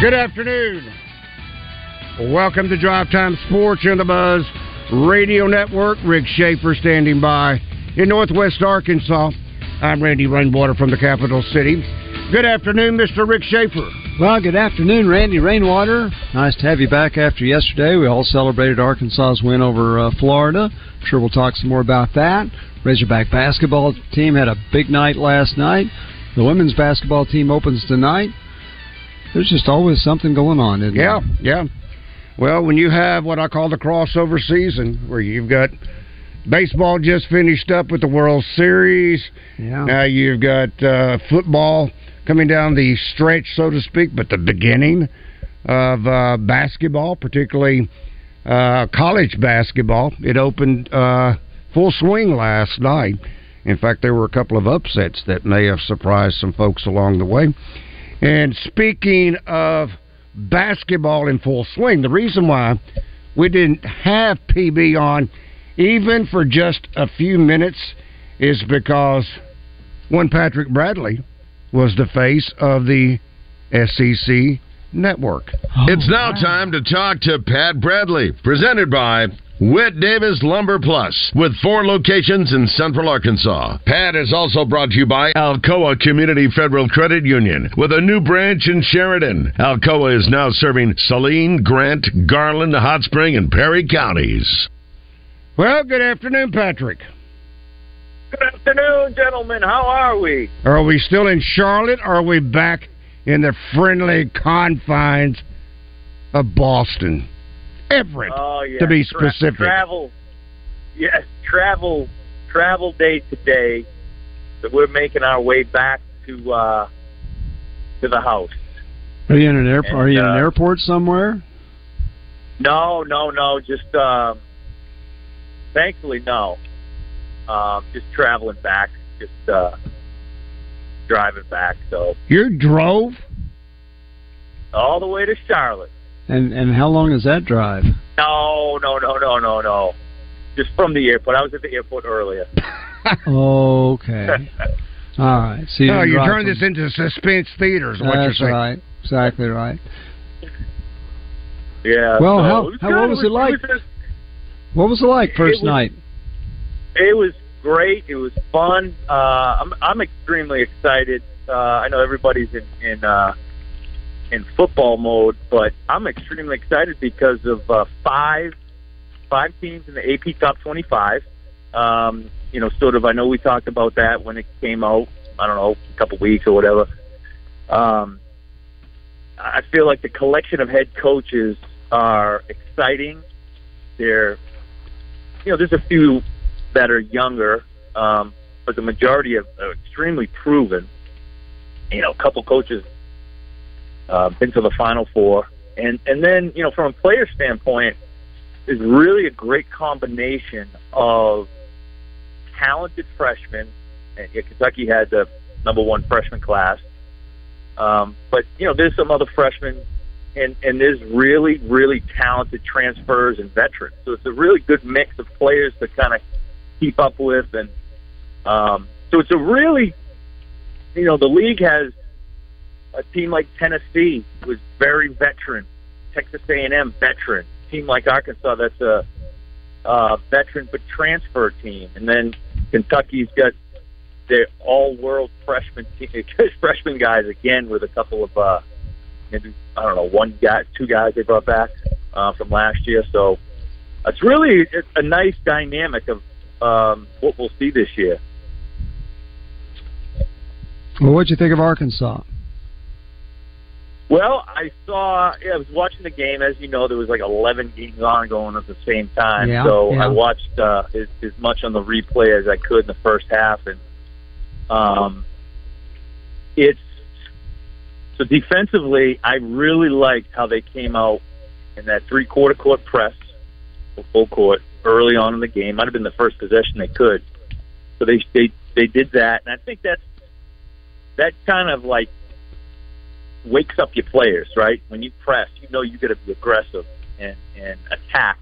Good afternoon. Welcome to Drive Time Sports on the Buzz Radio Network. Rick Schaefer standing by in Northwest Arkansas. I'm Randy Rainwater from the capital city. Good afternoon, Mr. Rick Schaefer. Well, good afternoon, Randy Rainwater. Nice to have you back after yesterday. We all celebrated Arkansas's win over uh, Florida. I'm sure we'll talk some more about that. Razorback basketball team had a big night last night. The women's basketball team opens tonight. There's just always something going on, isn't it? Yeah, there? yeah. Well, when you have what I call the crossover season, where you've got baseball just finished up with the World Series, Yeah. now you've got uh, football coming down the stretch, so to speak, but the beginning of uh, basketball, particularly uh, college basketball. It opened uh, full swing last night. In fact, there were a couple of upsets that may have surprised some folks along the way. And speaking of basketball in full swing, the reason why we didn't have PB on even for just a few minutes is because one Patrick Bradley was the face of the SEC network. Oh, it's now time to talk to Pat Bradley, presented by Whit Davis Lumber Plus, with four locations in central Arkansas. Pat is also brought to you by Alcoa Community Federal Credit Union, with a new branch in Sheridan. Alcoa is now serving Saline, Grant, Garland, Hot Spring, and Perry counties. Well, good afternoon, Patrick. Good afternoon, gentlemen. How are we? Are we still in Charlotte or are we back in the friendly confines of Boston? Everett, Oh, yeah. to be Tra- specific. travel. Yes, travel. Travel day today. That we're making our way back to uh, to the house. Are you in an airport? Are you in an uh, airport somewhere? No, no, no. Just um, thankfully, no. Um, just traveling back. Just uh, driving back. So You drove? all the way to Charlotte. And and how long is that drive? No, no, no, no, no, no. Just from the airport. I was at the airport earlier. Okay. All right. So you no, you drive turned from- this into suspense theater, is what you're That's saying. right. Exactly right. Yeah. Well, so how- was how- what was it like? was just- What was it like first was- night? It was great. It was fun. Uh, I'm I'm extremely excited. Uh, I know everybody's in in uh, in football mode, but I'm extremely excited because of uh, five five teams in the AP Top 25. Um, you know, sort of. I know we talked about that when it came out. I don't know, a couple weeks or whatever. Um, I feel like the collection of head coaches are exciting. They're, you know, there's a few that are younger, um, but the majority of are extremely proven. You know, a couple coaches uh, been to the Final Four, and and then you know, from a player standpoint, is really a great combination of talented freshmen. And yeah, Kentucky had the number one freshman class, um, but you know, there's some other freshmen. And, and there's really, really talented transfers and veterans. So it's a really good mix of players to kind of keep up with, and um, so it's a really, you know, the league has a team like Tennessee was very veteran, Texas A&M veteran, team like Arkansas that's a uh, veteran but transfer team, and then Kentucky's got they're all world freshman team, freshman guys again with a couple of uh, maybe I don't know one guy, two guys they brought back uh, from last year. So it's really a nice dynamic of um, what we'll see this year. Well, what'd you think of Arkansas? Well, I saw. Yeah, I was watching the game. As you know, there was like 11 games on going at the same time. Yeah, so yeah. I watched uh, as, as much on the replay as I could in the first half, and um, it's so defensively. I really liked how they came out in that three-quarter court press, or full court, early on in the game. Might have been the first possession they could. So they they they did that, and I think that's that kind of like wakes up your players, right? When you press, you know you got to be aggressive and and attack.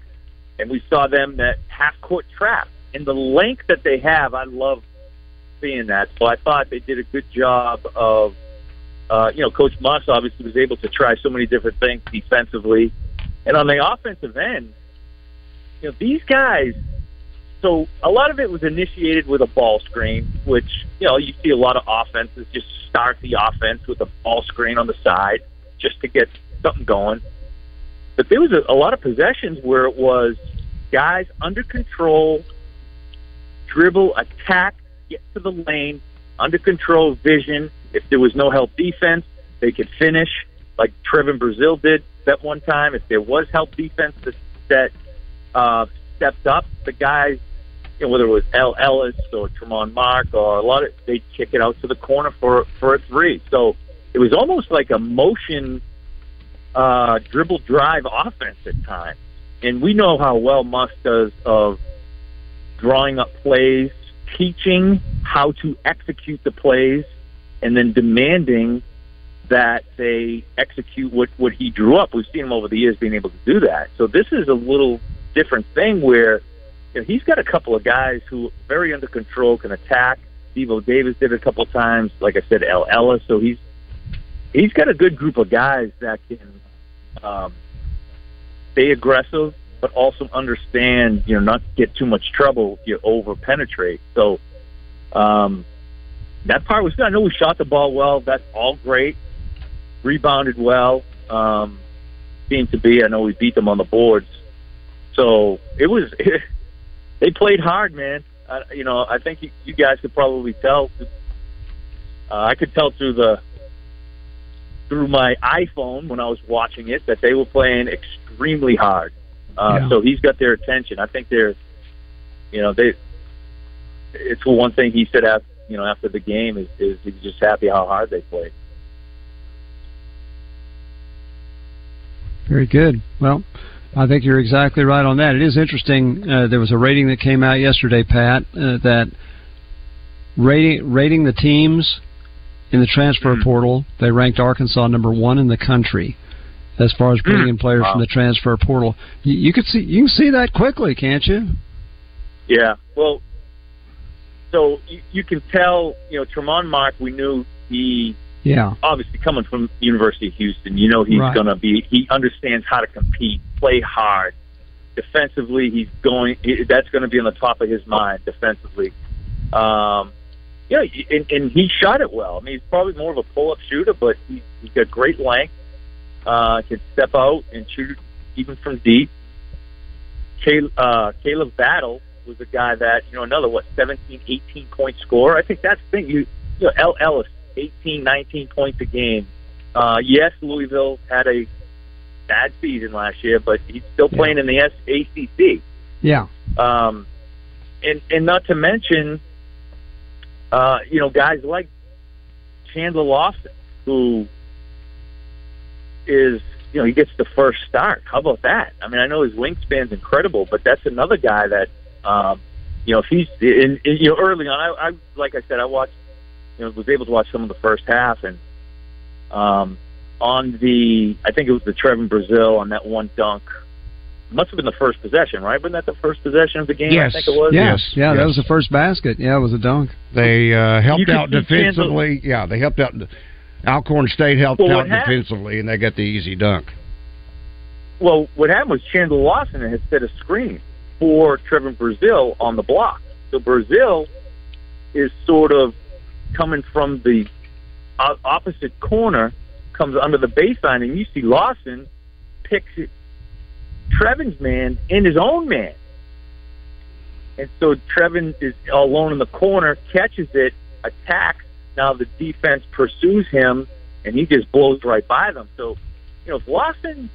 And we saw them that half court trap and the length that they have. I love seeing that. So I thought they did a good job of, uh, you know, Coach Muss obviously was able to try so many different things defensively, and on the offensive end, you know, these guys. So a lot of it was initiated with a ball screen, which you know you see a lot of offenses just start the offense with a ball screen on the side just to get something going. But there was a, a lot of possessions where it was guys under control, dribble, attack, get to the lane, under control, vision. If there was no help defense, they could finish like Trevon Brazile did that one time. If there was help defense that, uh, stepped up, the guys you know, whether it was El Ellis or Tramon Mark or a lot of, they'd kick it out to the corner for for a three. So it was almost like a motion uh, dribble drive offense at times. And we know how well Muss does of drawing up plays, teaching how to execute the plays, and then demanding that they execute what, what he drew up. We've seen him over the years being able to do that. So this is a little different thing where you know, he's got a couple of guys who very under control, can attack. Devo Davis did it a couple of times. Like I said, El Ellis. So he's he's got a good group of guys that can um, stay aggressive, but also understand, you know, not get too much trouble if you over penetrate. So um, that part was good. I know we shot the ball well. That's all great. Rebounded well. Um, seemed to be. I know we beat them on the boards. So it was. they played hard, man. Uh, you know, I think you, you guys could probably tell. Uh, I could tell through the through my iPhone when I was watching it that they were playing extremely hard. Uh, Yeah. So he's got their attention. I think they're, you know, they. It's the one thing he said after you know after the game is, is he's just happy how hard they played. Very good. Well, I think you're exactly right on that. It is interesting. Uh, there was a rating that came out yesterday, Pat, uh, that rating rating the teams in the transfer portal. They ranked Arkansas number one in the country as far as bringing in players from the transfer portal. You, you could see you can see that quickly, can't you? Yeah. Well, so you, you can tell, you know, Tramon Mark. We knew he Yeah. obviously coming from University of Houston, you know he's Right. going to be. He understands how to compete, play hard. Defensively, he's going. he- That's going to be on the top of his mind defensively. Um, yeah, and, and he shot it well. I mean, he's probably more of a pull-up shooter, but he, he's got great length. Uh, can step out and shoot even from deep. Cal- uh, Khalif Battle was a guy that you know another what 17, 18 point scorer. I think that's the thing. You, you know, El Ellis 18, 19 points a game. Uh, yes, Louisville had a bad season last year, but he's still Yeah. playing in the S- ACC. Yeah. Um, and and not to mention, uh, you know, guys like Chandler Lawson, who is you know he gets the first start. How about that? I mean, I know his wingspan's incredible, but that's another guy that um, you know if he's in, in, you know early on. I, I like I said, I watched you know was able to watch some of the first half and um, on the I think it was the Trevon Brazile on that one dunk. Must have been the first possession, right? Wasn't that the first possession of the game? Yes. I think it was. Yeah. Yes, Yeah. That was the first basket. Yeah, it was a dunk. They uh, helped out see Chandler- defensively. Yeah, they helped out. Alcorn State helped Well, out what happened- defensively, and they got the easy dunk. Well, what happened was Chandler Lawson had set a screen for Trevon Brazile on the block. So Brazile is sort of coming from the opposite corner, comes under the baseline, and you see Lawson picks it, Trevon's man in his own man. And so Trevon is alone in the corner, catches it, attacks. Now the defense pursues him, and he just blows right by them. So, you know, if Lawson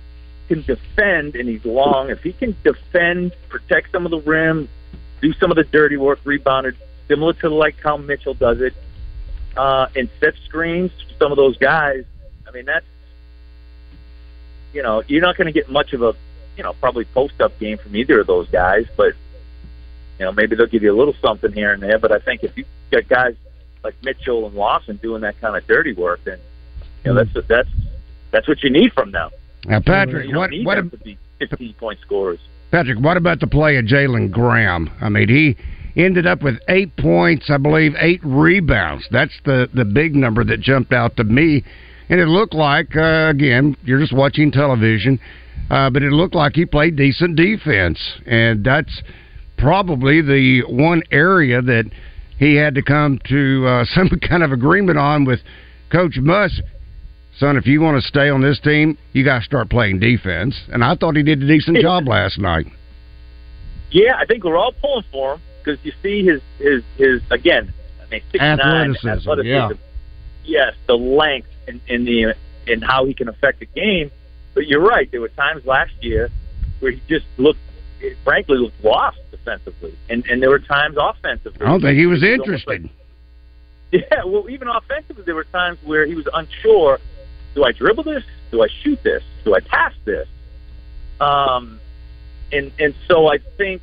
can defend and he's long, if he can defend, protect some of the rim, do some of the dirty work, rebounded, similar to like how Mitchell does it, uh, and set screens some of those guys. I mean, that's you know, you're not going to get much of a you know probably post up game from either of those guys, but you know maybe they'll give you a little something here and there. But I think if you got guys like Mitchell and Lawson doing that kind of dirty work, then you know that's that's that's what you need from them. Now, Patrick, you what what to be 15 point scorers? Patrick, what about the play of Jalen Graham? I mean, he ended up with eight points, I believe, eight rebounds. That's the the big number that jumped out to me, and it looked like uh, again, you're just watching television, uh, but it looked like he played decent defense, and that's probably the one area that he had to come to uh, some kind of agreement on with Coach Muss son, if you want to stay on this team, you got to start playing defense. And I thought he did a decent job last night. Yeah, I think we're all pulling for him because you see his his his again. I mean, six athleticism, nine, athleticism. Yeah. Yes, the length in, in the in how he can affect the game. But you're right. There were times last year where he just looked, frankly, looked lost defensively, and and there were times offensively. I don't think he was interested. yeah, well, even offensively, there were times where he was unsure do I dribble this? Do I shoot this? Do I pass this? Um, and and so I think,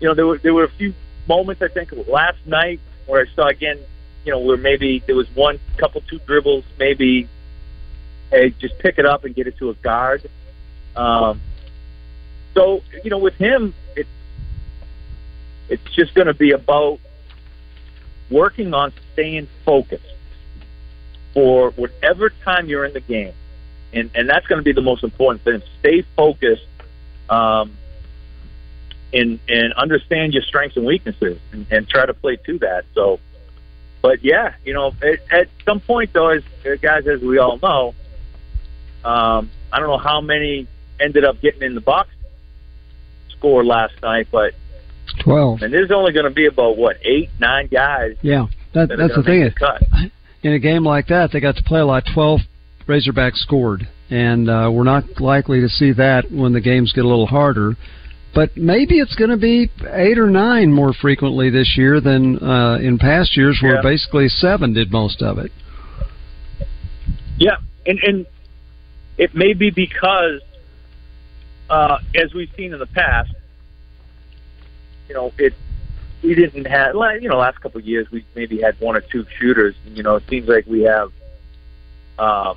you know, there were there were a few moments I think last night where I saw again, you know, where maybe there was one couple two dribbles, maybe, hey, just pick it up and get it to a guard. Um, so you know, with him, it's it's just going to be about working on staying focused for whatever time you're in the game. And, and that's going to be the most important thing. Stay focused um, and, and understand your strengths and weaknesses and, and try to play to that. So, but yeah, you know, at, at some point, though, as guys, as we all know, um, I don't know how many ended up getting in the box score last night, but twelve. And there's only going to be about what eight, nine guys. Yeah, that, that that's the thing. cut in a game like that, they got to play a lot. Twelve Razorbacks scored, and uh, we're not likely to see that when the games get a little harder. But maybe it's going to be eight or nine more frequently this year than uh, in past years, where yeah. basically seven did most of it. Yeah, and and it may be because, uh, as we've seen in the past, you know, it we didn't have, you know, last couple of years we maybe had one or two shooters. And, you know, it seems like we have, uh,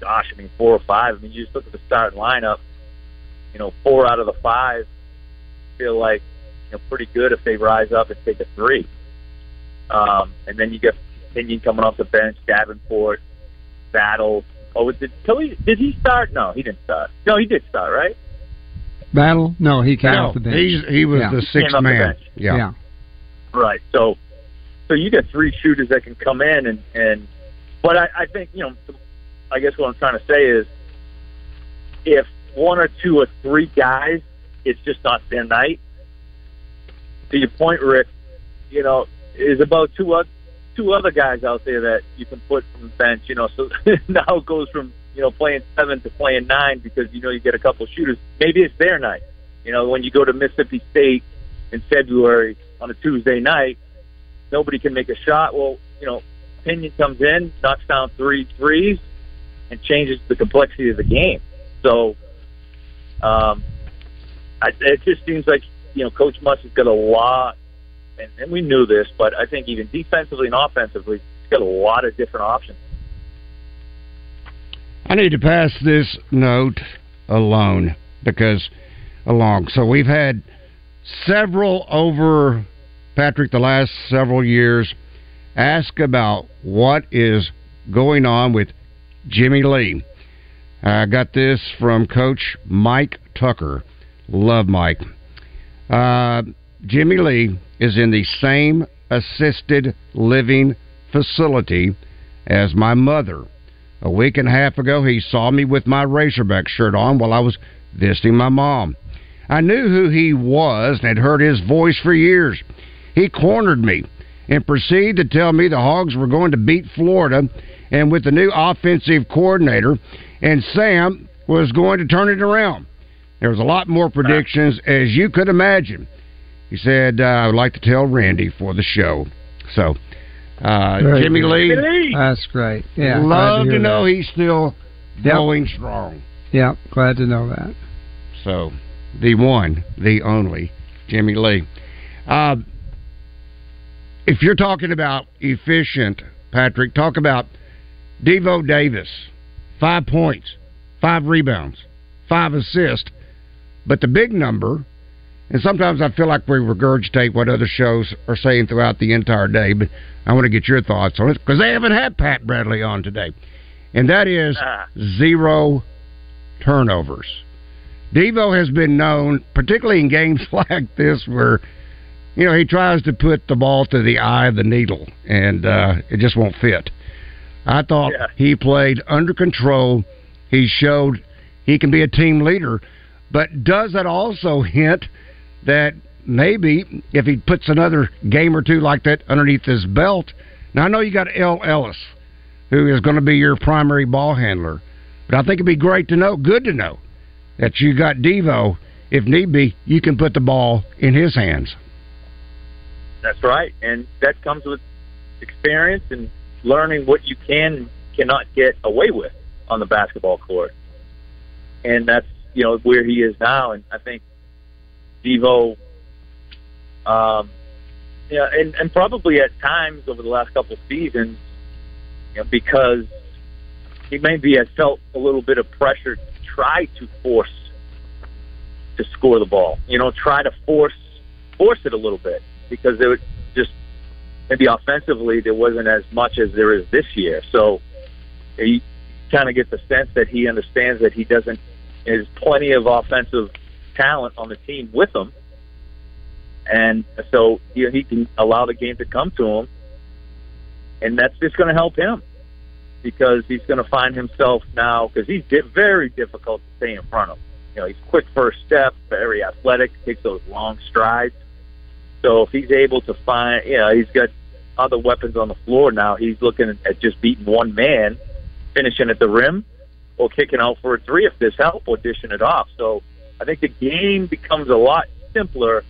gosh, I mean, four or five. I mean, you just look at the starting lineup. You know, four out of the five feel like you know pretty good if they rise up and take a three. Um, and then you get Pinion coming off the bench, Davenport, Battle. Oh, did Tilly? Did he start? No, he didn't start. No, he did start, right? Battle? No, he came no, off the bench. He's, he was yeah. the sixth man. Yeah. yeah. Right. So, so you got three shooters that can come in and and, but I, I think you know, I guess what I'm trying to say is, if one or two or three guys, it's just not their night. To your point, Rick, you know, is about two other two other guys out there that you can put from the bench. You know, so now it goes from you know playing seven to playing nine because you know you get a couple shooters. Maybe it's their night. You know, when you go to Mississippi State in February on a Tuesday night, nobody can make a shot. Well, you know, Pinion comes in, knocks down three threes, and changes the complexity of the game. So, um, I, it just seems like you know Coach Muss has got a lot, and, and we knew this, but I think even defensively and offensively, he's got a lot of different options. I need to pass this note alone because along. So we've had several over Patrick the last several years ask about what is going on with Jimmy Lee. I got this from Coach Mike Tucker. Love Mike. Uh, Jimmy Lee is in the same assisted living facility as my mother. A week and a half ago, he saw me with my Razorback shirt on while I was visiting my mom. I knew who he was and had heard his voice for years. He cornered me and proceeded to tell me the Hogs were going to beat Florida and with the new offensive coordinator, and Sam was going to turn it around. There was a lot more predictions, as you could imagine. He said, uh, I would like to tell Randy for the show. So, uh, Jimmy Lee, Lee. That's great. Yeah, glad love to, hear know that. he's still Yep. going strong. Yeah, glad to know that. So, the one, the only, Jimmy Lee. Uh, if you're talking about efficient, Patrick, talk about Devo Davis. Five points, five rebounds, five assists. But the big number, and sometimes I feel like we regurgitate what other shows are saying throughout the entire day, but I want to get your thoughts on it because they haven't had Pat Bradley on today. And that is Ah. zero turnovers. Devo has been known, particularly in games like this, where you know he tries to put the ball to the eye of the needle, and uh, it just won't fit. I thought Yeah. he played under control. He showed he can be a team leader, but does that also hint that maybe if he puts another game or two like that underneath his belt? Now I know you got El Ellis, who is going to be your primary ball handler, but I think it'd be great to know, good to know, that you got Devo. If need be, you can put the ball in his hands. That's right, and that comes with experience and learning what you can and cannot get away with on the basketball court. And that's you know where he is now, and I think Devo, um, yeah, and, and probably at times over the last couple of seasons, you know, because he maybe has felt a little bit of pressure to try to force to score the ball. You know, try to force force it a little bit because it would just maybe offensively there wasn't as much as there is this year. So you kind of get the sense that he understands that he doesn't. There's plenty of offensive talent on the team with him, and so you know, he can allow the game to come to him, and that's just going to help him because he's going to find himself now because he's di- very difficult to stay in front of. You know, he's quick first step, very athletic, takes those long strides. So if he's able to find, you know, he's got other weapons on the floor now. He's looking at just beating one man, finishing at the rim, or kicking out for a three if this help, or dishing it off. So I think the game becomes a lot simpler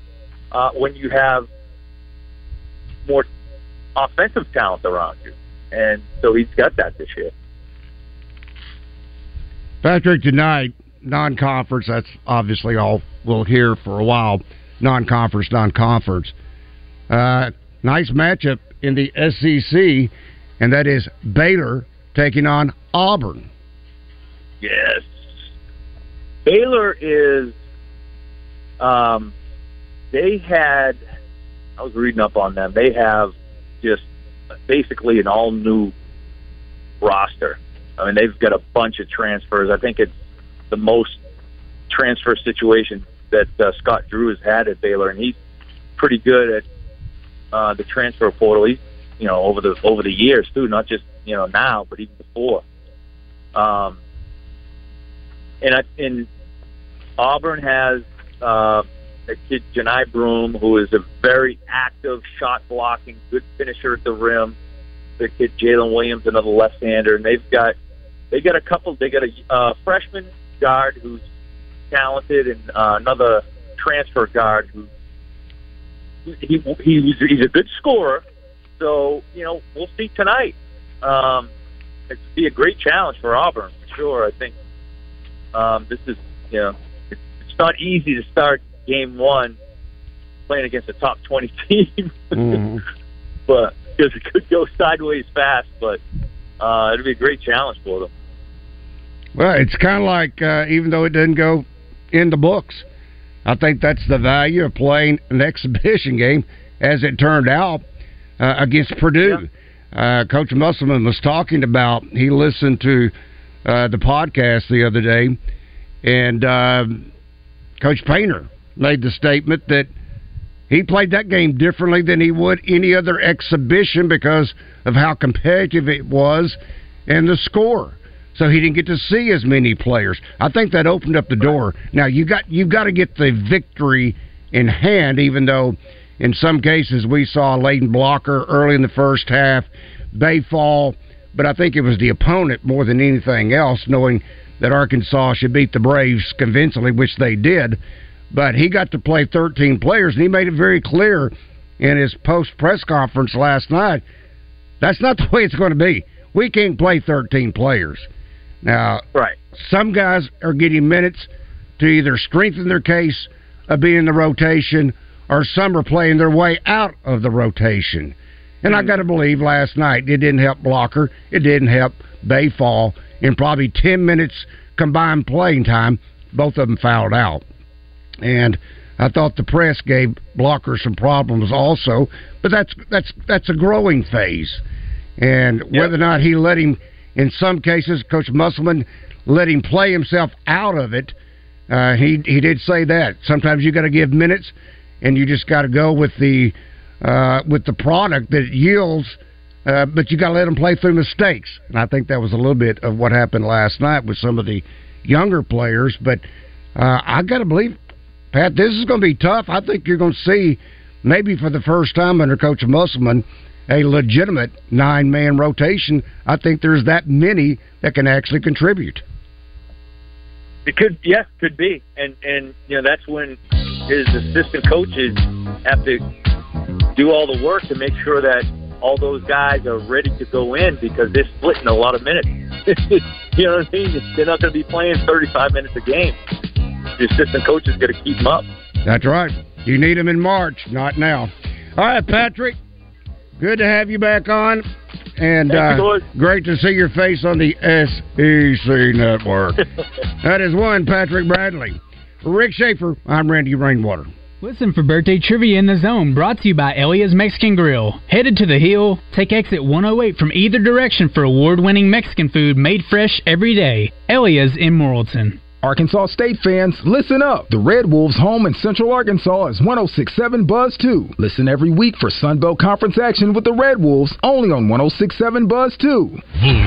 uh, when you have more offensive talent around you, and so he's got that this year. Patrick, tonight, non conference, that's obviously all we'll hear for a while. Non conference, non conference. Uh, nice matchup in the SEC, and that is Baylor taking on Auburn. Yes. Baylor is um they had I was reading up on them. They have just basically an all new roster. I mean they've got a bunch of transfers. I think it's the most transfer situation that uh, Scott Drew has had at Baylor and he's pretty good at uh the transfer portal. He's you know over the over the years too, not just you know now, but even before. Um, and I, and Auburn has uh, a kid Johni Broome, who is a very active shot blocking, good finisher at the rim. The kid Jaylin Williams, another left-hander, and they've got they got a couple. They got a uh, freshman guard who's talented, and uh, another transfer guard who he he he's a good scorer. So you know we'll see tonight. Um, it'd be a great challenge for Auburn for sure. I think um, this is you know it's, it's not easy to start game one playing against a top twenty team, Mhm. but because it could go sideways fast. But uh, it'd be a great challenge for them. Well, it's kind of like uh, even though it didn't go in the books, I think that's the value of playing an exhibition game, as it turned out uh, against Purdue. Uh, Coach Musselman was talking about. He listened to uh, the podcast the other day, and uh, Coach Painter made the statement that he played that game differently than he would any other exhibition because of how competitive it was and the score. So he didn't get to see as many players. I think that opened up the door. Now you got you've got to get the victory in hand, even though in some cases we saw Layden Blocker early in the first half, Baye Fall, but I think it was the opponent more than anything else, knowing that Arkansas should beat the Braves convincingly, which they did. But he got to play 13 players, and he made it very clear in his post press conference last night. That's not the way it's going to be. We can't play 13 players. Now, right. some guys are getting minutes to either strengthen their case of being in the rotation, or some are playing their way out of the rotation. And I got to believe last night it didn't help Blocker, it didn't help Baye Fall. In probably 10 minutes combined playing time, both of them fouled out. And I thought the press gave Blocker some problems also, but that's that's that's a growing phase. And yep. whether or not he let him, in some cases, Coach Musselman let him play himself out of it. Uh, he he did say that sometimes you got to give minutes, and you just got to go with the uh, with the product that yields. Uh, but you got to let them play through mistakes, and I think that was a little bit of what happened last night with some of the younger players. But uh, I got to believe Pat, this is going to be tough. I think you're going to see, maybe for the first time under Coach Musselman, a legitimate nine man rotation. I think there's that many that can actually contribute. It could, yeah, could be, and and you know that's when his assistant coaches have to do all the work to make sure that all those guys are ready to go in because they're splitting a lot of minutes. you know what I mean? They're not going to be playing 35 minutes a game the assistant coach is going to keep them up. That's right. You need them in March, not now. All right, Patrick. Good to have you back on. And uh, great to see your face on the SEC network. that is one, Patrick Bradley. Rick Schaefer, I'm Randy Rainwater. Listen for birthday trivia in the zone brought to you by Elia's Mexican Grill. Headed to the hill, take exit 108 from either direction for award winning Mexican food made fresh every day. Elia's in Morrilton. Arkansas State fans, listen up. The Red Wolves' home in Central Arkansas is 1067 Buzz 2. Listen every week for Sunbelt Conference action with the Red Wolves, only on 1067 Buzz 2. Bull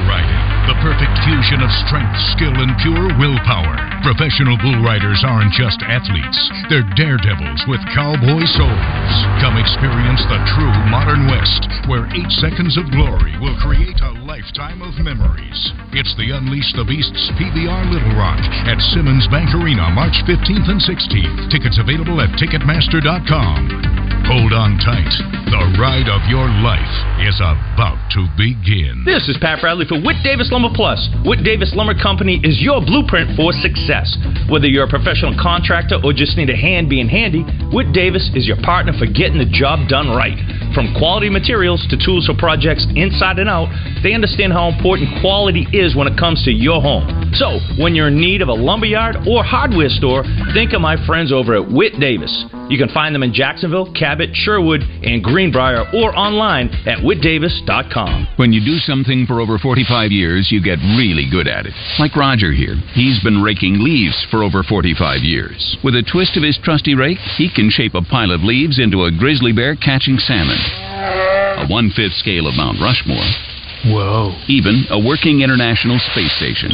riding the perfect fusion of strength, skill, and pure willpower. Professional bull riders aren't just athletes, they're daredevils with cowboy souls. Come experience the true modern West, where eight seconds of glory will create a lifetime of memories. It's the Unleash the Beasts PBR Little Rock at Simmons Bank Arena, March 15th and 16th. Tickets available at Ticketmaster.com. Hold on tight. The ride of your life is about to begin. This is Pat Bradley for Whit Davis Lumber Plus. Whit Davis Lumber Company is your blueprint for success. Whether you're a professional contractor or just need a hand being handy, Whit Davis is your partner for getting the job done right. From quality materials to tools for projects inside and out, they understand how important quality is when it comes to your home. So, when you're in need of a lumberyard or hardware store, think of my friends over at Whit Davis. You can find them in Jacksonville, Cabot, Sherwood, and Greenbrier or online at whitdavis.com. When you do something for over 45 years, you get really good at it. Like Roger here. He's been raking leaves for over 45 years. With a twist of his trusty rake, he can shape a pile of leaves into a grizzly bear catching salmon. A one fifth scale of Mount Rushmore. Whoa. Even a working International Space Station.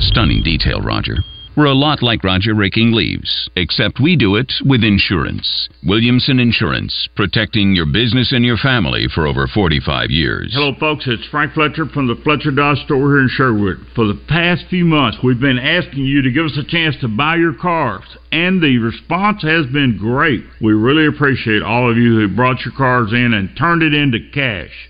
Stunning detail, Roger. We're a lot like Roger raking leaves, except we do it with insurance. Williamson Insurance, protecting your business and your family for over 45 years. Hello, folks. It's Frank Fletcher from the Fletcher Dodge store here in Sherwood. For the past few months, we've been asking you to give us a chance to buy your cars, and the response has been great. We really appreciate all of you who brought your cars in and turned it into cash.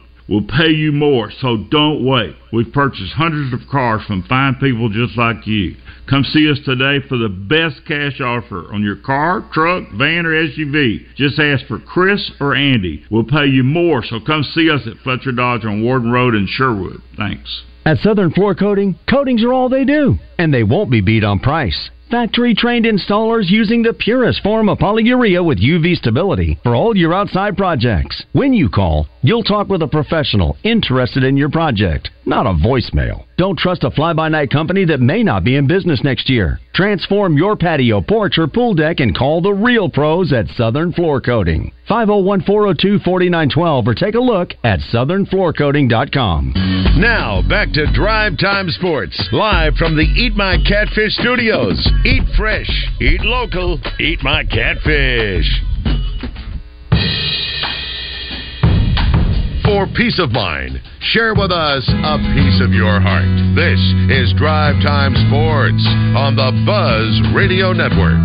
Will pay you more, so don't wait. We've purchased hundreds of cars from fine people just like you. Come see us today for the best cash offer on your car, truck, van, or SUV. Just ask for Chris or Andy. We'll pay you more, so come see us at Fletcher Dodge on Warden Road in Sherwood. Thanks. At Southern Floor Coating, coatings are all they do, and they won't be beat on price. Factory trained installers using the purest form of polyurea with UV stability for all your outside projects. When you call, you'll talk with a professional interested in your project, not a voicemail. Don't trust a fly by night company that may not be in business next year. Transform your patio, porch, or pool deck and call the real pros at Southern Floor Coating. 501 402 4912 or take a look at southernfloorcoating.com. Now, back to Drive Time Sports, live from the Eat My Catfish studios. Eat fresh, eat local, eat my catfish. For peace of mind, share with us a piece of your heart. This is Drive Time Sports on the Buzz Radio Network.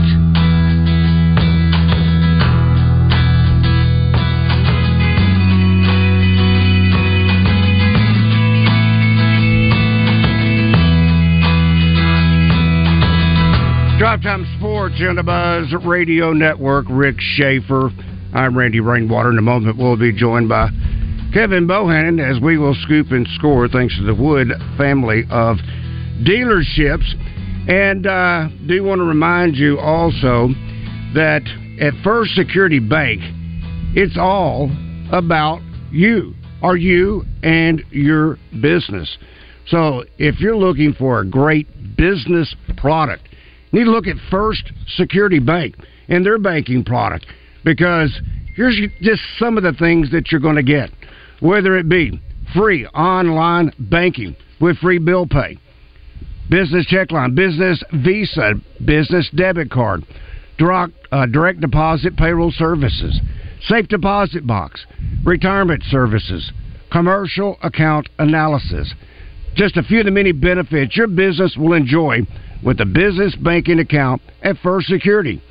Drive Time Sports on the Buzz Radio Network. Rick Schaefer. I'm Randy Rainwater. In a moment, we'll be joined by Kevin Bohannon as we will scoop and score thanks to the Wood family of dealerships. And uh, do want to remind you also that at First Security Bank, it's all about you, or you and your business. So if you're looking for a great business product, you need to look at First Security Bank and their banking product because here's just some of the things that you're going to get, whether it be free online banking with free bill pay, business check line, business Visa, business debit card, direct, uh, direct deposit payroll services, safe deposit box, retirement services, commercial account analysis. Just a few of the many benefits your business will enjoy with a business banking account at First Security.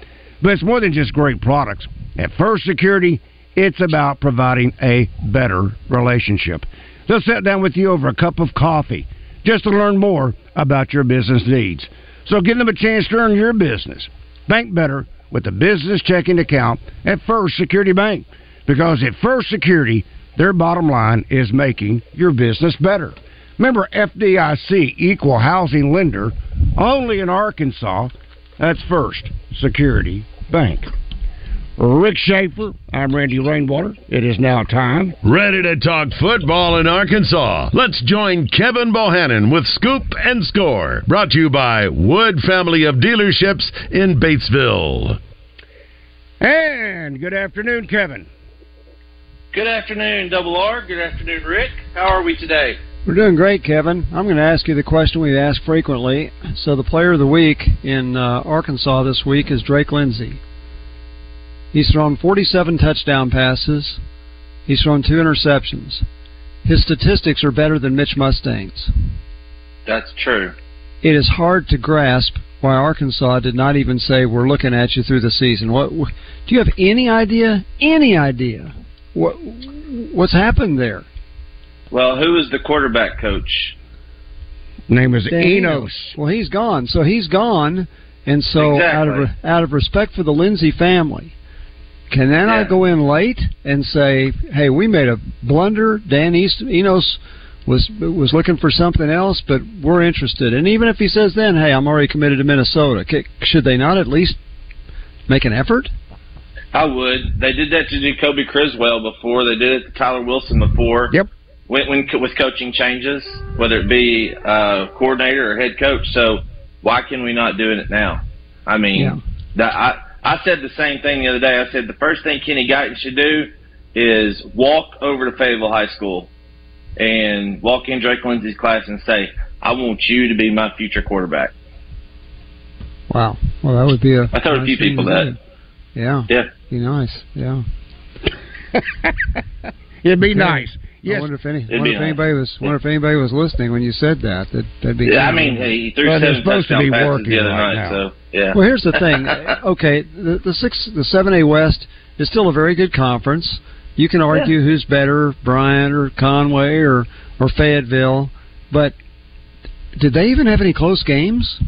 But it's more than just great products. At First Security, it's about providing a better relationship. They'll sit down with you over a cup of coffee just to learn more about your business needs. So give them a chance to earn your business. Bank better with a business checking account at First Security Bank. Because at First Security, their bottom line is making your business better. Remember FDIC equal housing lender only in Arkansas. That's First Security Bank. Rick Schaefer, I'm Randy Rainwater. It is now time. Ready to talk football in Arkansas? Let's join Kevin Bohannon with Scoop and Score. Brought to you by Wood Family of Dealerships in Batesville. And good afternoon, Kevin. Good afternoon, Double R. Good afternoon, Rick. How are we today? We're doing great, Kevin. I'm going to ask you the question we ask frequently. So, the player of the week in uh, Arkansas this week is Drake Lindsey. He's thrown 47 touchdown passes. He's thrown two interceptions. His statistics are better than Mitch Mustain's. That's true. It is hard to grasp why Arkansas did not even say we're looking at you through the season. What do you have any idea? Any idea what what's happened there? Well, who is the quarterback coach? Name is Dan Enos. Well, he's gone. So he's gone, and so out of out of respect for the Lindsey family, can then I Yeah. go in late and say, "Hey, we made a blunder. Dan East, Enos was was looking for something else, but we're interested." And even if he says then, "Hey, I'm already committed to Minnesota," should they not at least make an effort? I would. They did that to Jacoby Criswell before. They did it to Tyler Wilson before. Yep. When, when with coaching changes, whether it be uh, coordinator or head coach. So why can we not do it now? I mean, Yeah. that, I I said the same thing the other day. I said the first thing Kenny Guiton should do is walk over to Fayetteville High School and walk in Drake Lindsey's class and say, "I want you to be my future quarterback." Wow. Well, that would be a. I told a few people to that. do. Yeah. Yeah. Be nice. Yeah. It'd be Yeah. nice. I wonder if any. Wonder if nice. anybody was. Wonder if anybody was listening when you said that. That that'd be. Yeah, I good. mean, he threw Well, seven supposed to touchdown be passes the other right night. now. So yeah. Well, here's the thing. okay, the, the six, the seven A West is still a very good conference. You can argue yeah. who's better, Bryant or Conway or or Fayetteville, but did they even have any close games?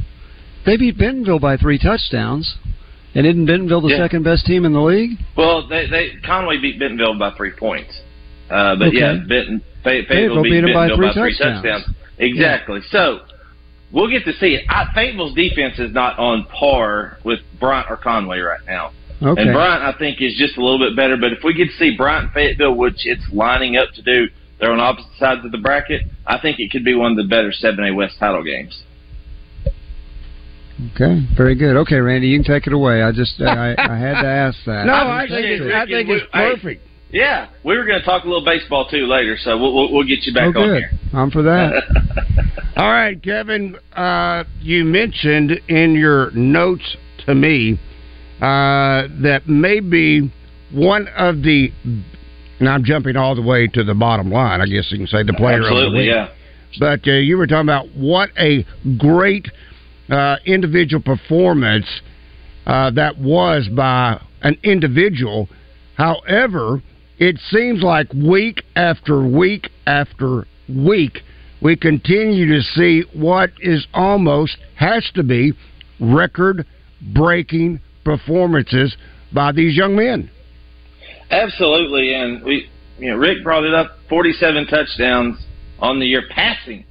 They beat Bentonville by three touchdowns. And isn't Bentonville the yeah. second best team in the league? Well, they, they Conway beat Bentonville by three points. Uh, but okay. yeah, Benton, Fayetteville beat, beat Bentonville by three, by three touchdowns. touchdowns. Exactly. Yeah. So we'll get to see it. I, Fayetteville's defense is not on par with Bryant or Conway right now. Okay. And Bryant, I think, is just a little bit better. But if we get to see Bryant and Fayetteville, which it's lining up to do, they're on opposite sides of the bracket. I think it could be one of the better 7A West title games. Okay, very good. Okay, Randy, you can take it away. I just I, I had to ask that. no, I, I think it's, I think it's perfect. Yeah, we were going to talk a little baseball too later, so we'll we'll, we'll get you back oh, on here. I'm for that. All right, Kevin. Uh, you mentioned in your notes to me uh, that maybe one of the, and I'm jumping all the way to the bottom line. I guess you can say the player Absolutely, of the week. yeah. But uh, you were talking about what a great uh, individual performance uh, that was by an individual. However, it seems like week after week after week, we continue to see what is almost has to be record breaking performances by these young men. Absolutely, and we, you know, Rick brought it up: forty-seven touchdowns on the year passing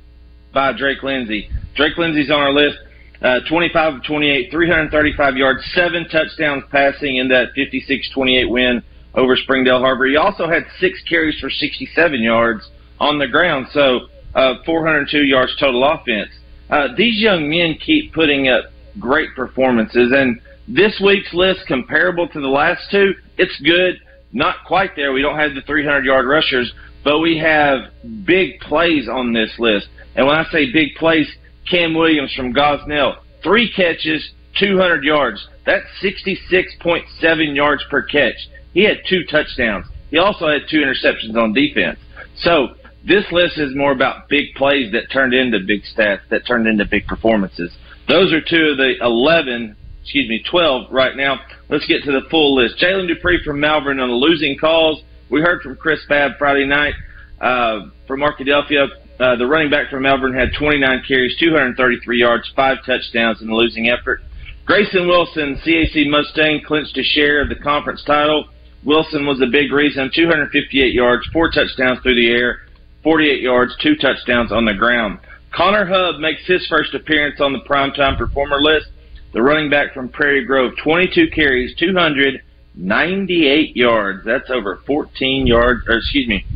by Drake Lindsey. Drake Lindsey's on our list. Uh, 25 of 28, 335 yards, seven touchdowns passing in that 56-28 win over Springdale Harbor. He also had six carries for 67 yards on the ground, so uh, 402 yards total offense. Uh, these young men keep putting up great performances, and this week's list, comparable to the last two, it's good. Not quite there. We don't have the 300 yard rushers, but we have big plays on this list. And when I say big plays, Cam Williams from Gosnell, three catches, 200 yards. That's 66.7 yards per catch. He had two touchdowns. He also had two interceptions on defense. So this list is more about big plays that turned into big stats, that turned into big performances. Those are two of the 11, excuse me, 12 right now. Let's get to the full list. Jalen Dupree from Malvern on the losing calls. We heard from Chris Babb Friday night uh, from Arkadelphia. Uh, the running back from Malvern had 29 carries, 233 yards, five touchdowns in the losing effort. Grayson Wilson, CAC Mustang, clinched a share of the conference title. Wilson was a big reason, 258 yards, four touchdowns through the air, 48 yards, two touchdowns on the ground. Connor Hubb makes his first appearance on the primetime performer list. The running back from Prairie Grove, 22 carries, 298 yards. That's over 14 yards, or excuse me,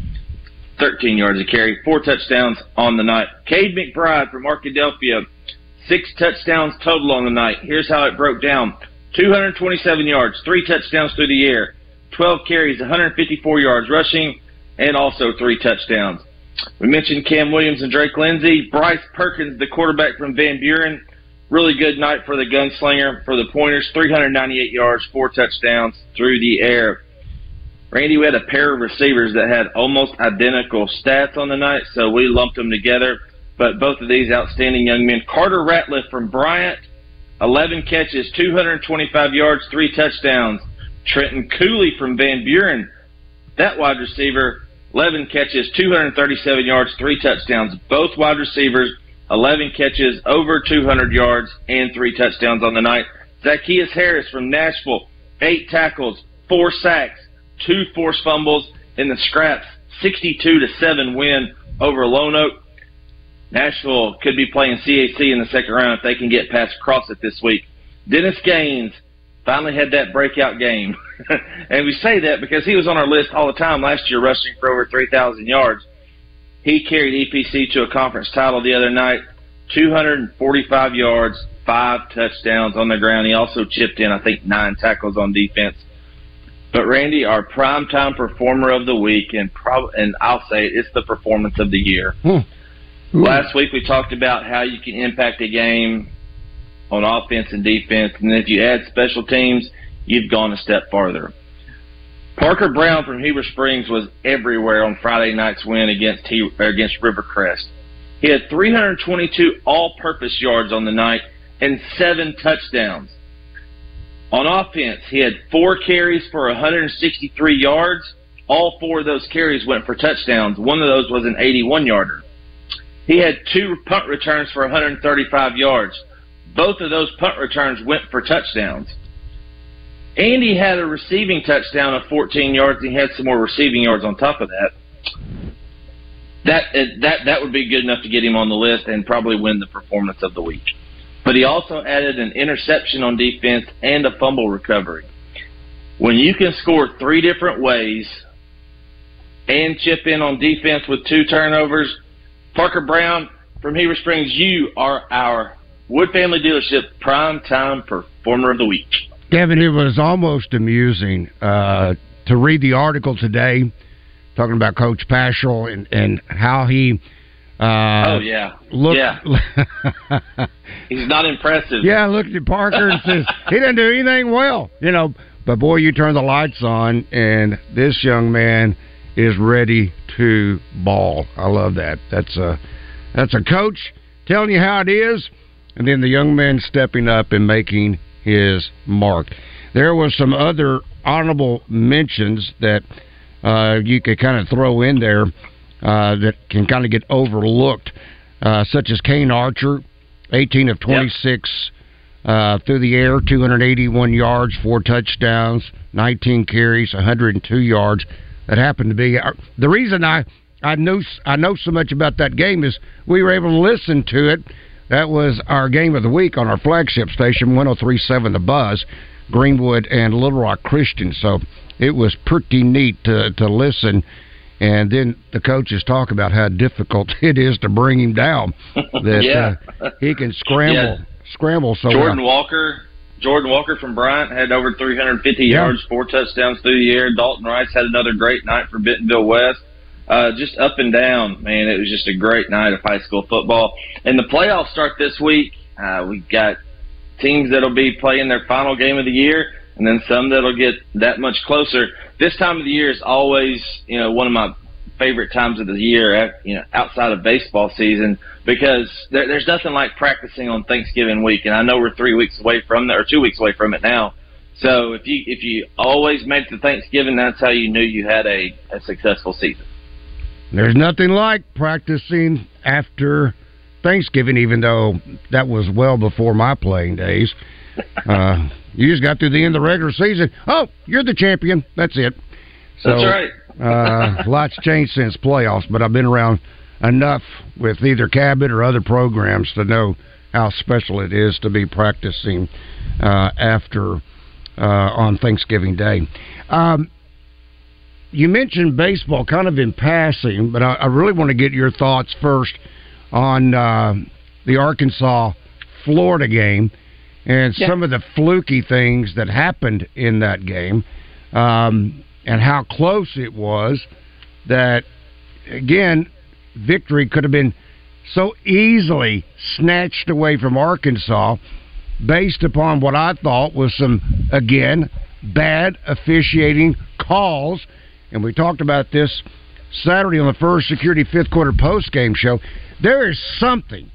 13 yards a carry, four touchdowns on the night. Cade McBride from Arkadelphia, six touchdowns total on the night. Here's how it broke down 227 yards, three touchdowns through the air, 12 carries, 154 yards rushing, and also three touchdowns. We mentioned Cam Williams and Drake Lindsey. Bryce Perkins, the quarterback from Van Buren, really good night for the gunslinger for the Pointers. 398 yards, four touchdowns through the air. Randy, we had a pair of receivers that had almost identical stats on the night, so we lumped them together. But both of these outstanding young men. Carter Ratliff from Bryant, 11 catches, 225 yards, three touchdowns. Trenton Cooley from Van Buren, that wide receiver, 11 catches, 237 yards, three touchdowns. Both wide receivers, 11 catches, over 200 yards, and three touchdowns on the night. Zacchaeus Harris from Nashville, eight tackles, four sacks, two forced fumbles in the scraps, 62 to 7 win over Lonoke. Nashville could be playing CAC in the second round if they can get past Crossett this week. Dennis Gaines finally had that breakout game. and we say that because he was on our list all the time last year, rushing for over 3,000 yards. He carried EPC to a conference title the other night, 245 yards, five touchdowns on the ground. He also chipped in, I think, nine tackles on defense. But Randy, our primetime performer of the week, and prob- and I'll say it, it's the performance of the year. Hmm. Last week we talked about how you can impact a game on offense and defense, and if you add special teams, you've gone a step farther. Parker Brown from Heber Springs was everywhere on Friday night's win against he, against Rivercrest. He had 322 all-purpose yards on the night and seven touchdowns. On offense, he had four carries for 163 yards. all four of those carries went for touchdowns. One of those was an 81 yarder. He had two punt returns for 135 yards. Both of those punt returns went for touchdowns. Andy had a receiving touchdown of 14 yards. He had some more receiving yards on top of that. That uh, that that would be good enough to get him on the list and probably win the performance of the week. But he also added an interception on defense and a fumble recovery. When you can score three different ways and chip in on defense with two turnovers, Parker Brown from Heber Springs, you are our Wood Family Dealership Prime Time Performer of the Week. Kevin, it was almost amusing uh, to read the article today talking about Coach Paschal and, and how he. Uh, oh yeah, yeah. He's not impressive. Yeah, looked at Parker and says he didn't do anything well, you know. But boy, you turn the lights on, and this young man is ready to ball. I love that. That's a that's a coach telling you how it is, and then the young man stepping up and making his mark. There was some other honorable mentions that uh, you could kind of throw in there uh, that can kind of get overlooked, uh, such as Kane Archer, 18 of 26 yep. uh, through the air, 281 yards, four touchdowns, 19 carries, 102 yards. That happened to be our, the reason I I know I know so much about that game is we were able to listen to it. That was our game of the week on our flagship station, 103.7 The Buzz, Greenwood and Little Rock Christian. So it was pretty neat to to listen. And then the coaches talk about how difficult it is to bring him down. That yeah. uh, he can scramble, Yeah. scramble. So Jordan uh, Walker, Jordan Walker from Bryant had over 350 Yeah. yards, four touchdowns through the air. Dalton Rice had another great night for Bentonville West. Uh, just up and down, man. It was just a great night of high school football. And the playoffs start this week. Uh, we got teams that'll be playing their final game of the year, and then some that'll get that much closer. This time of the year is always, you know, one of my favorite times of the year, you know, outside of baseball season, because there, there's nothing like practicing on Thanksgiving week, and I know we're three weeks away from that, or two weeks away from it now. So if you if you always made it to Thanksgiving, that's how you knew you had a, a successful season. There's nothing like practicing after Thanksgiving, even though that was well before my playing days. Uh, you just got through the end of the regular season. Oh, you're the champion. That's it. So, That's right. uh, lots changed since playoffs, but I've been around enough with either Cabot or other programs to know how special it is to be practicing uh, after uh, on Thanksgiving Day. Um, you mentioned baseball kind of in passing, but I, I really want to get your thoughts first on uh, the Arkansas Florida game and Yeah. some of the fluky things that happened in that game um, and how close it was that, again, victory could have been so easily snatched away from Arkansas based upon what I thought was some, again, bad officiating calls. And we talked about this Saturday on the First Security fifth quarter post game show. There is something,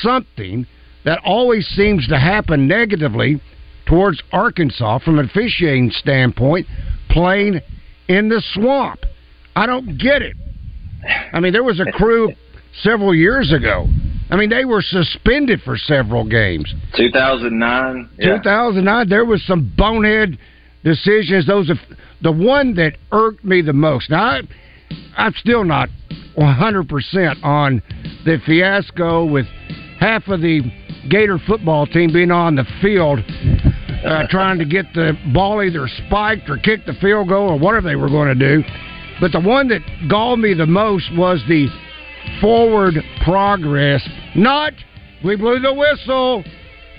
something that always seems to happen negatively towards Arkansas from an officiating standpoint, playing in the swamp. I don't get it. I mean, there was a crew several years ago. I mean, they were suspended for several games. 2009. Yeah. 2009, there was some bonehead decisions. Those of the one that irked me the most. Now, I, I'm still not 100 percent on the fiasco with half of the Gator football team being on the field. Uh, trying to get the ball either spiked or kick the field goal or whatever they were going to do. But the one that galled me the most was the forward progress. Not, we blew the whistle.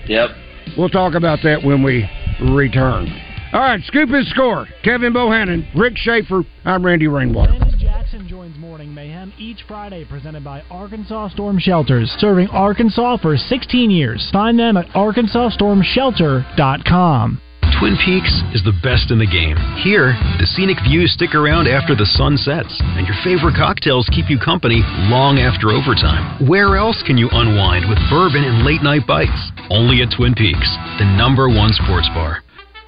Yep. We'll talk about that when we return. All right, scoop and score. Kevin Bohannon, Rick Shaeffer. I'm Randy Rainwater. Brandon Jackson joins Morning Mayhem each Friday, presented by Arkansas Storm Shelters, serving Arkansas for 16 years. Find them at arkansastormshelter.com. Twin Peaks is the best in the game. Here, the scenic views stick around after the sun sets, and your favorite cocktails keep you company long after overtime. Where else can you unwind with bourbon and late night bites? Only at Twin Peaks, the number one sports bar.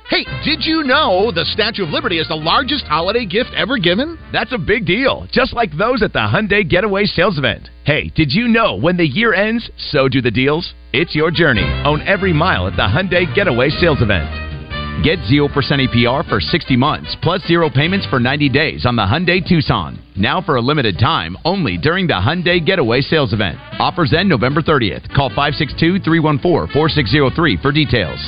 Hey, did you know the Statue of Liberty is the largest holiday gift ever given? That's a big deal, just like those at the Hyundai Getaway Sales Event. Hey, did you know when the year ends, so do the deals? It's your journey. Own every mile at the Hyundai Getaway Sales Event. Get 0% APR for 60 months, plus zero payments for 90 days on the Hyundai Tucson. Now for a limited time, only during the Hyundai Getaway Sales Event. Offers end November 30th. Call 562-314-4603 for details.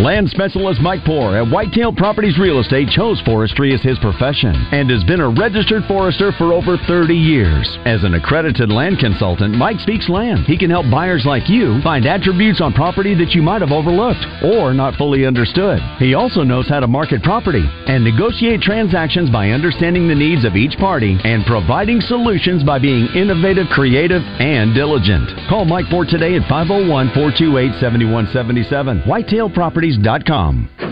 Land specialist Mike Poor at Whitetail Properties Real Estate chose forestry as his profession and has been a registered forester for over 30 years. As an accredited land consultant, Mike speaks land. He can help buyers like you find attributes on property that you might have overlooked or not fully understood. He also knows how to market property and negotiate transactions by understanding the needs of each party and providing solutions by being innovative, creative, and diligent. Call Mike Poor today at 501 428 7177. Whitetail Properties properties.com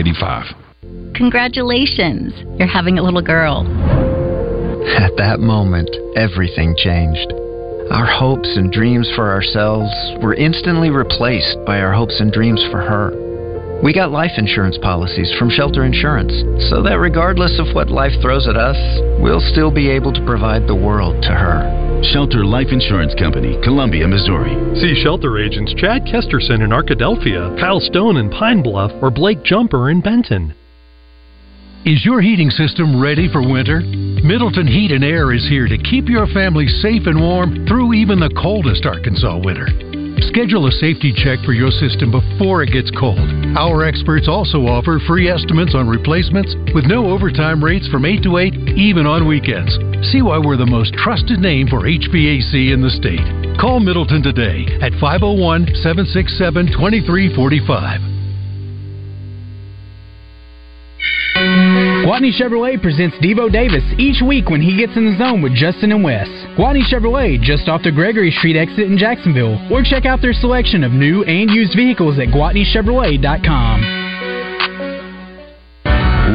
2185. Congratulations, you're having a little girl. At that moment, everything changed. Our hopes and dreams for ourselves were instantly replaced by our hopes and dreams for her. We got life insurance policies from Shelter Insurance so that regardless of what life throws at us, we'll still be able to provide the world to her. Shelter Life Insurance Company, Columbia, Missouri. See Shelter agents Chad Kesterson in Arkadelphia, Kyle Stone in Pine Bluff, or Blake Jumper in Benton. Is your heating system ready for winter? Middleton Heat and Air is here to keep your family safe and warm through even the coldest Arkansas winter. Schedule a safety check for your system before it gets cold. Our experts also offer free estimates on replacements with no overtime rates from 8 to 8, even on weekends. See why we're the most trusted name for HVAC in the state. Call Middleton today at 501 767 2345. Gwatney Chevrolet presents Devo Davis each week when he gets in the zone with Justin and Wes. Gwatney Chevrolet, just off the Gregory Street exit in Jacksonville, or check out their selection of new and used vehicles at GwatneyChevrolet.com.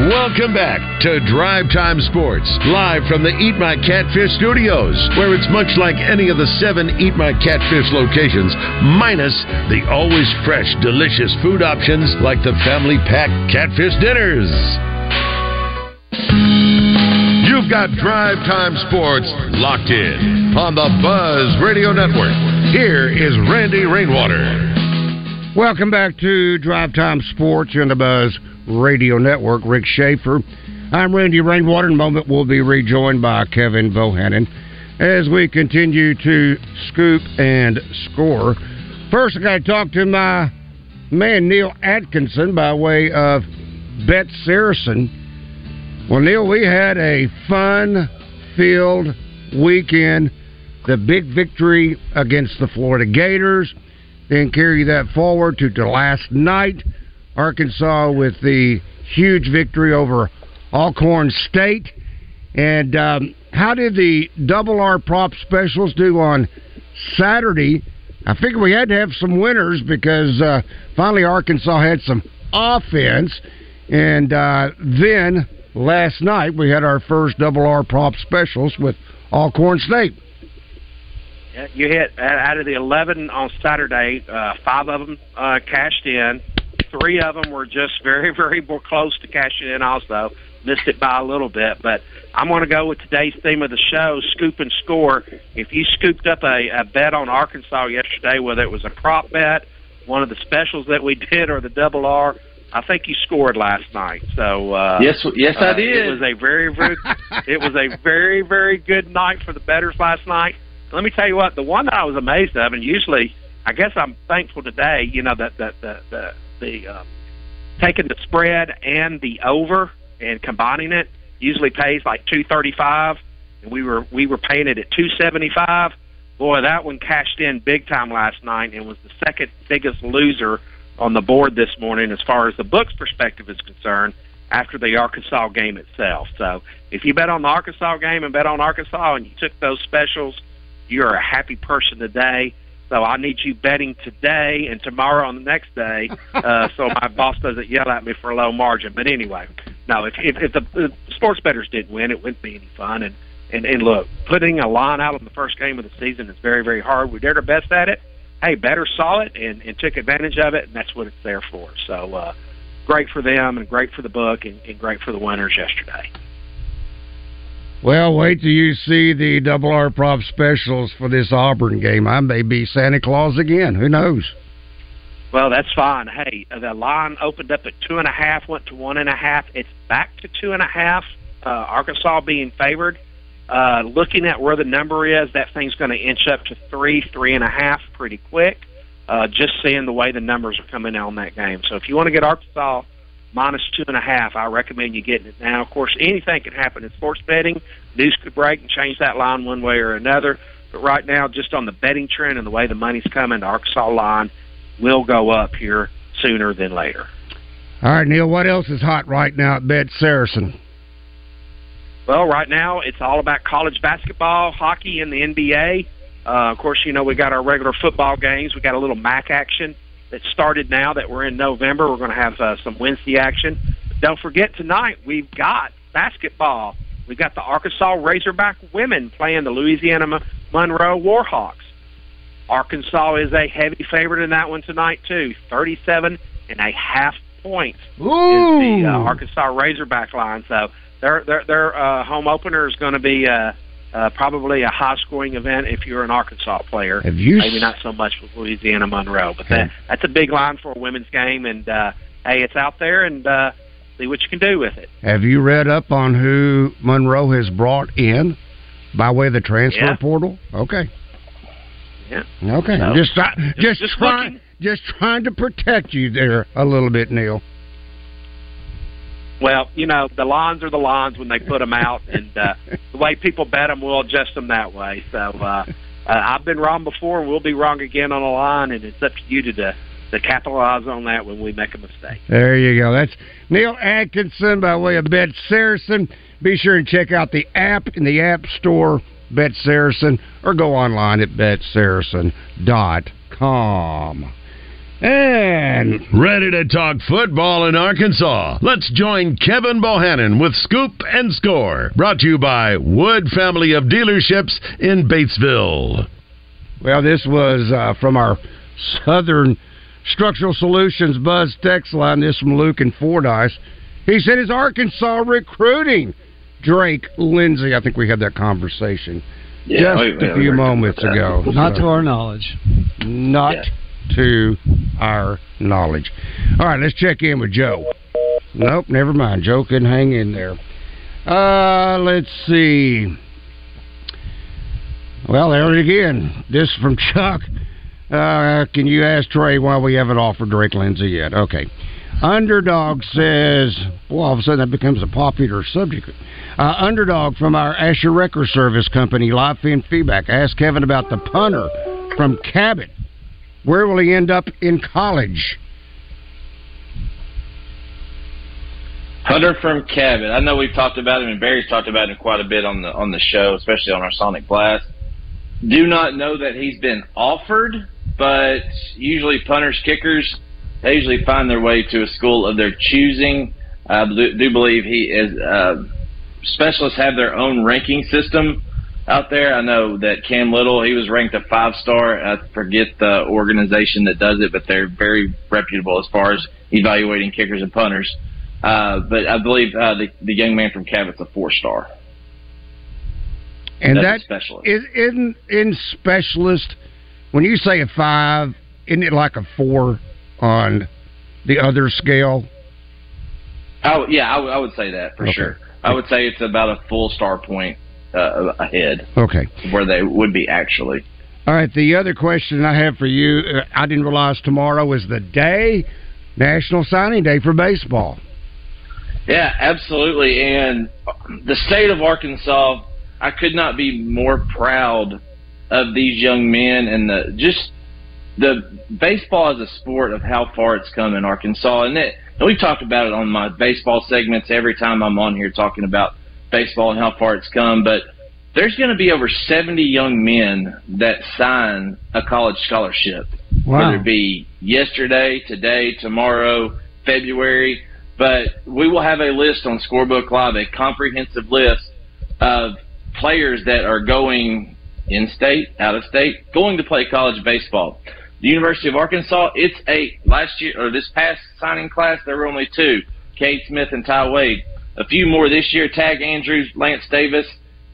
Welcome back to Drive Time Sports, live from the Eat My Catfish studios, where it's much like any of the seven Eat My Catfish locations, minus the always fresh, delicious food options like the family pack catfish dinners. You've got Drive Time Sports locked in on the Buzz Radio Network. Here is Randy Rainwater. Welcome back to Drive Time Sports on the Buzz Radio Network. Rick Shaeffer. I'm Randy Rainwater. In a moment, we'll be rejoined by Kevin Bohannon as we continue to scoop and score. First, I got to talk to my man Neil Atkinson by way of Bet Saracen. Well, Neil, we had a fun filled weekend. The big victory against the Florida Gators, then carry that forward to, last night. Arkansas with the huge victory over Alcorn State. And um, how did the double R prop specials do on Saturday? I figured we had to have some winners because uh, finally Arkansas had some offense. And uh, then last night we had our first double R prop specials with Alcorn State. You hit out of the eleven on Saturday, uh, five of them uh, cashed in. Three of them were just very, very close to cashing in. Also missed it by a little bit, but I'm going to go with today's theme of the show: scoop and score. If you scooped up a, a bet on Arkansas yesterday, whether it was a prop bet, one of the specials that we did, or the double R, I think you scored last night. So uh, yes, yes, I did. Uh, it was a very, very, it was a very, very good night for the bettors last night. Let me tell you what, the one that I was amazed of, and usually, I guess I'm thankful today. You know that that the the, the uh, taking the spread and the over and combining it usually pays like two thirty five, and we were we were paying it at two seventy five. Boy, that one cashed in big time last night and was the second biggest loser on the board this morning as far as the books perspective is concerned after the Arkansas game itself. So if you bet on the Arkansas game and bet on Arkansas and you took those specials, you're a happy person today. So I need you betting today and tomorrow on the next day, uh, so my boss doesn't yell at me for a low margin. But anyway, no, if if, if the, the sports bettors didn't win, it wouldn't be any fun. And and and look, putting a line out on the first game of the season is very very hard. We did our best at it. Hey, better saw it and and took advantage of it, and that's what it's there for. So uh, great for them, and great for the book, and, and great for the winners yesterday. Well, wait till you see the double R prop specials for this Auburn game. I may be Santa Claus again. Who knows? Well, that's fine. Hey, the line opened up at two and a half, went to one and a half. It's back to two and a half. Uh, Arkansas being favored. Uh, looking at where the number is, that thing's going to inch up to three, three and a half pretty quick. Uh, just seeing the way the numbers are coming out on that game. So if you want to get Arkansas minus two and a half, I recommend you getting it now. Of course, anything can happen in sports betting. News could break and change that line one way or another. But right now, just on the betting trend and the way the money's coming, the Arkansas line will go up here sooner than later. All right, Neil, what else is hot right now at Bet Saracen? Well, right now it's all about college basketball, hockey, and the NBA. Uh, of course, you know we got our regular football games. We got a little MAC action that started now that we're in November. We're going to have uh, some Wednesday action. But don't forget tonight we've got basketball. We've got the Arkansas Razorback women playing the Louisiana Monroe Warhawks. Arkansas is a heavy favorite in that one tonight too. Thirty-seven and a half points Ooh. is the uh, Arkansas Razorback line. So their their their uh, home opener is going to be uh, uh, probably a high scoring event if you're an Arkansas player. Have you Maybe not so much with Louisiana Monroe, but that that's a big line for a women's game. And uh, hey, it's out there, and uh, see what you can do with it. Have you read up on who Monroe has brought in by way of the transfer Yeah. portal? Okay. Yeah. Okay. So, just just, just trying just trying to protect you there a little bit, Neil. Well, you know, the lines are the lines when they put them out, and uh, the way people bet them, we'll adjust them that way. So uh, uh, I've been wrong before, and we'll be wrong again on a line, and it's up to you to to, to capitalize on that when we make a mistake. There you go. That's Neil Atkinson by way of Bet Saracen. Be sure and check out the app in the App Store, Bet Saracen, or go online at betsaracen.com. And ready to talk football in Arkansas. Let's join Kevin Bohannon with Scoop and Score. Brought to you by Wood Family of Dealerships in Batesville. Well, this was uh, from our Southern Structural Solutions Buzz text line. This from Luke and Fordyce. He said, "Is Arkansas recruiting Drake Lindsey?" I think we had that conversation Yeah, just we- a few moments ago. Not So- to our knowledge. Not to our knowledge. All right, let's check in with Joe. Nope, never mind. Joe couldn't hang in there. Uh, let's see. Well, there it again. This from Chuck. Uh, can you ask Trey why we haven't offered Drake Lindsey yet? Okay. Underdog says, well, all of a sudden that becomes a popular subject. Uh, Underdog from our Asher Record Service Company, live feed feedback. Ask Kevin about the punter from Cabot. Where will he end up in college? Hunter from Cabot. I know we've talked about him, and Barry's talked about him quite a bit on the on the show, especially on our Sonic Blast. Do not know that he's been offered, but usually punters, kickers, they usually find their way to a school of their choosing. I do believe he is. Uh, specialists have their own ranking system out there. I know that Cam Little, he was ranked a five star. I forget the organization that does it, but they're very reputable as far as evaluating kickers and punters. Uh, but I believe uh, the, the young man from Cabot's a four star. And That's that specialist. is in in specialist. When you say a five, isn't it like a four on the other scale? I would- yeah, I would- would say that for Okay. sure. I would say it's about a full star point uh, ahead Okay. where they would be actually. All right. The other question I have for you, uh, I didn't realize tomorrow is the day, National Signing Day for baseball. Yeah, absolutely. And the state of Arkansas, I could not be more proud of these young men and the just the baseball is a sport of how far it's come in Arkansas, and, it, and we've talked about it on my baseball segments every time I'm on here talking about baseball and how far it's come. But there's going to be over 70 young men that sign a college scholarship, Wow. whether it be yesterday, today, tomorrow, February. But we will have a list on Scorebook Live, a comprehensive list of players that are going in state, out of state, going to play college baseball. The University of Arkansas, it's eight. Last year, or this past signing class, there were only two Cade Smith and Ty Wade. A few more this year Tag Andrews, Lance Davis,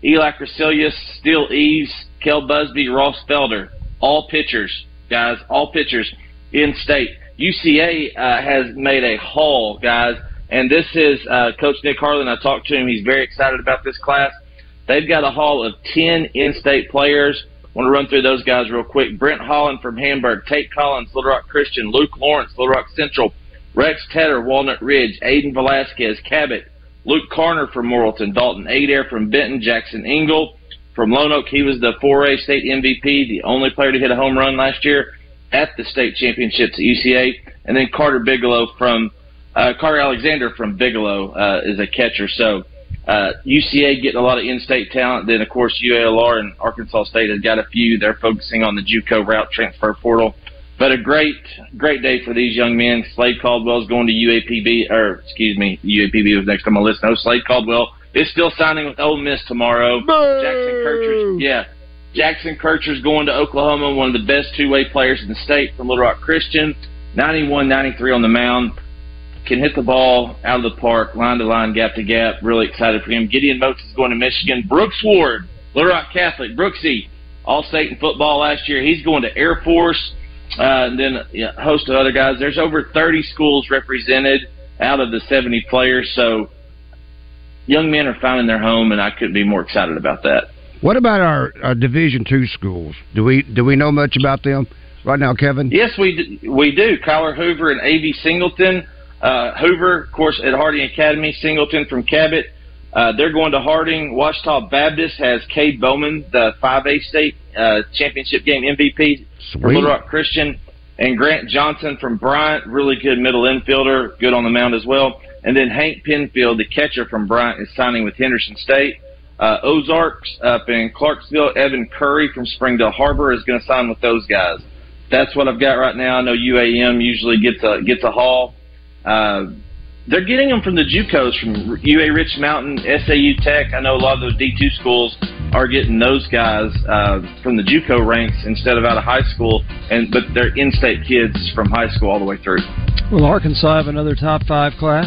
Eli Crasilius, Steele Eves, Kel Busby, Ross Felder. All pitchers, guys, all pitchers in state. UCA uh, has made a haul, guys, and this is uh, Coach Nick Harlan. I talked to him. He's very excited about this class. They've got a haul of 10 in-state players. I want to run through those guys real quick. Brent Holland from Hamburg, Tate Collins, Little Rock Christian, Luke Lawrence, Little Rock Central, Rex Tedder, Walnut Ridge, Aiden Velasquez, Cabot, Luke Carner from Morrilton, Dalton Adair from Benton, Jackson Engel from Lonoke. He was the 4A state MVP, the only player to hit a home run last year at the state championships at UCA. And then Carter Bigelow from uh, Carter Alexander from Bigelow uh, is a catcher. So uh, UCA getting a lot of in-state talent. Then of course UALR and Arkansas State has got a few. They're focusing on the JUCO route transfer portal. But a great, great day for these young men. Slade Caldwell's going to UAPB, or excuse me, UAPB was next on my list. No, Slade Caldwell is still signing with Ole Miss tomorrow. Jackson Kircher's, yeah, Jackson Kircher's going to Oklahoma, one of the best two-way players in the state from Little Rock Christian. 91, 93 on the mound. Can hit the ball out of the park, line to line, gap to gap. Really excited for him. Gideon Moats is going to Michigan. Brooks Ward, Little Rock Catholic. Brooksy, all state in football last year. He's going to Air Force. Uh, and then yeah, a host of other guys. There's over 30 schools represented out of the 70 players. So young men are finding their home, and I couldn't be more excited about that. What about our, our Division two schools? Do we do we know much about them right now, Kevin? Yes, we do, we do. Kyler Hoover and A.B. Singleton. Uh, Hoover, of course, at Harding Academy. Singleton from Cabot. Uh, they're going to Harding. Ouachita Baptist has Cade Bowman, the 5A state uh, championship game MVP Sweet. Little Rock Christian. And Grant Johnson from Bryant, really good middle infielder, good on the mound as well. And then Hank Penfield, the catcher from Bryant, is signing with Henderson State. Uh, Ozarks up in Clarksville, Evan Curry from Springdale Harbor is going to sign with those guys. That's what I've got right now. I know UAM usually gets a gets a haul. Uh, they're getting them from the JUCOs, from UA Rich Mountain, SAU Tech. I know a lot of those D2 schools are getting those guys uh, from the JUCO ranks instead of out of high school, and but they're in-state kids from high school all the way through. Will Arkansas have another top five class?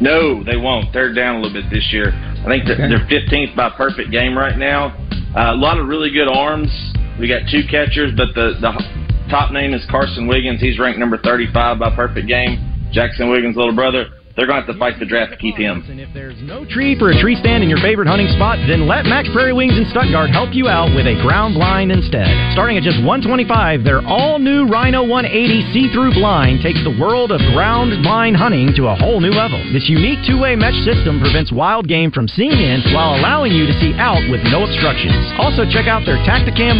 No, they won't. They're down a little bit this year. I think that Okay. they're 15th by perfect game right now. Uh, a lot of really good arms. We got two catchers, but the the top name is Carson Wiggins. He's ranked number 35 by perfect game. Jackson Wiggins' little brother. They're going to have to fight the draft to keep him. And if there's no tree for a tree stand in your favorite hunting spot? Then let Mack's Prairie Wings in Stuttgart help you out with a ground blind instead. Starting at just 125, their all-new Rhino 180 see-through blind takes the world of ground blind hunting to a whole new level. This unique two-way mesh system prevents wild game from seeing in while allowing you to see out with no obstructions. Also check out their Tacticam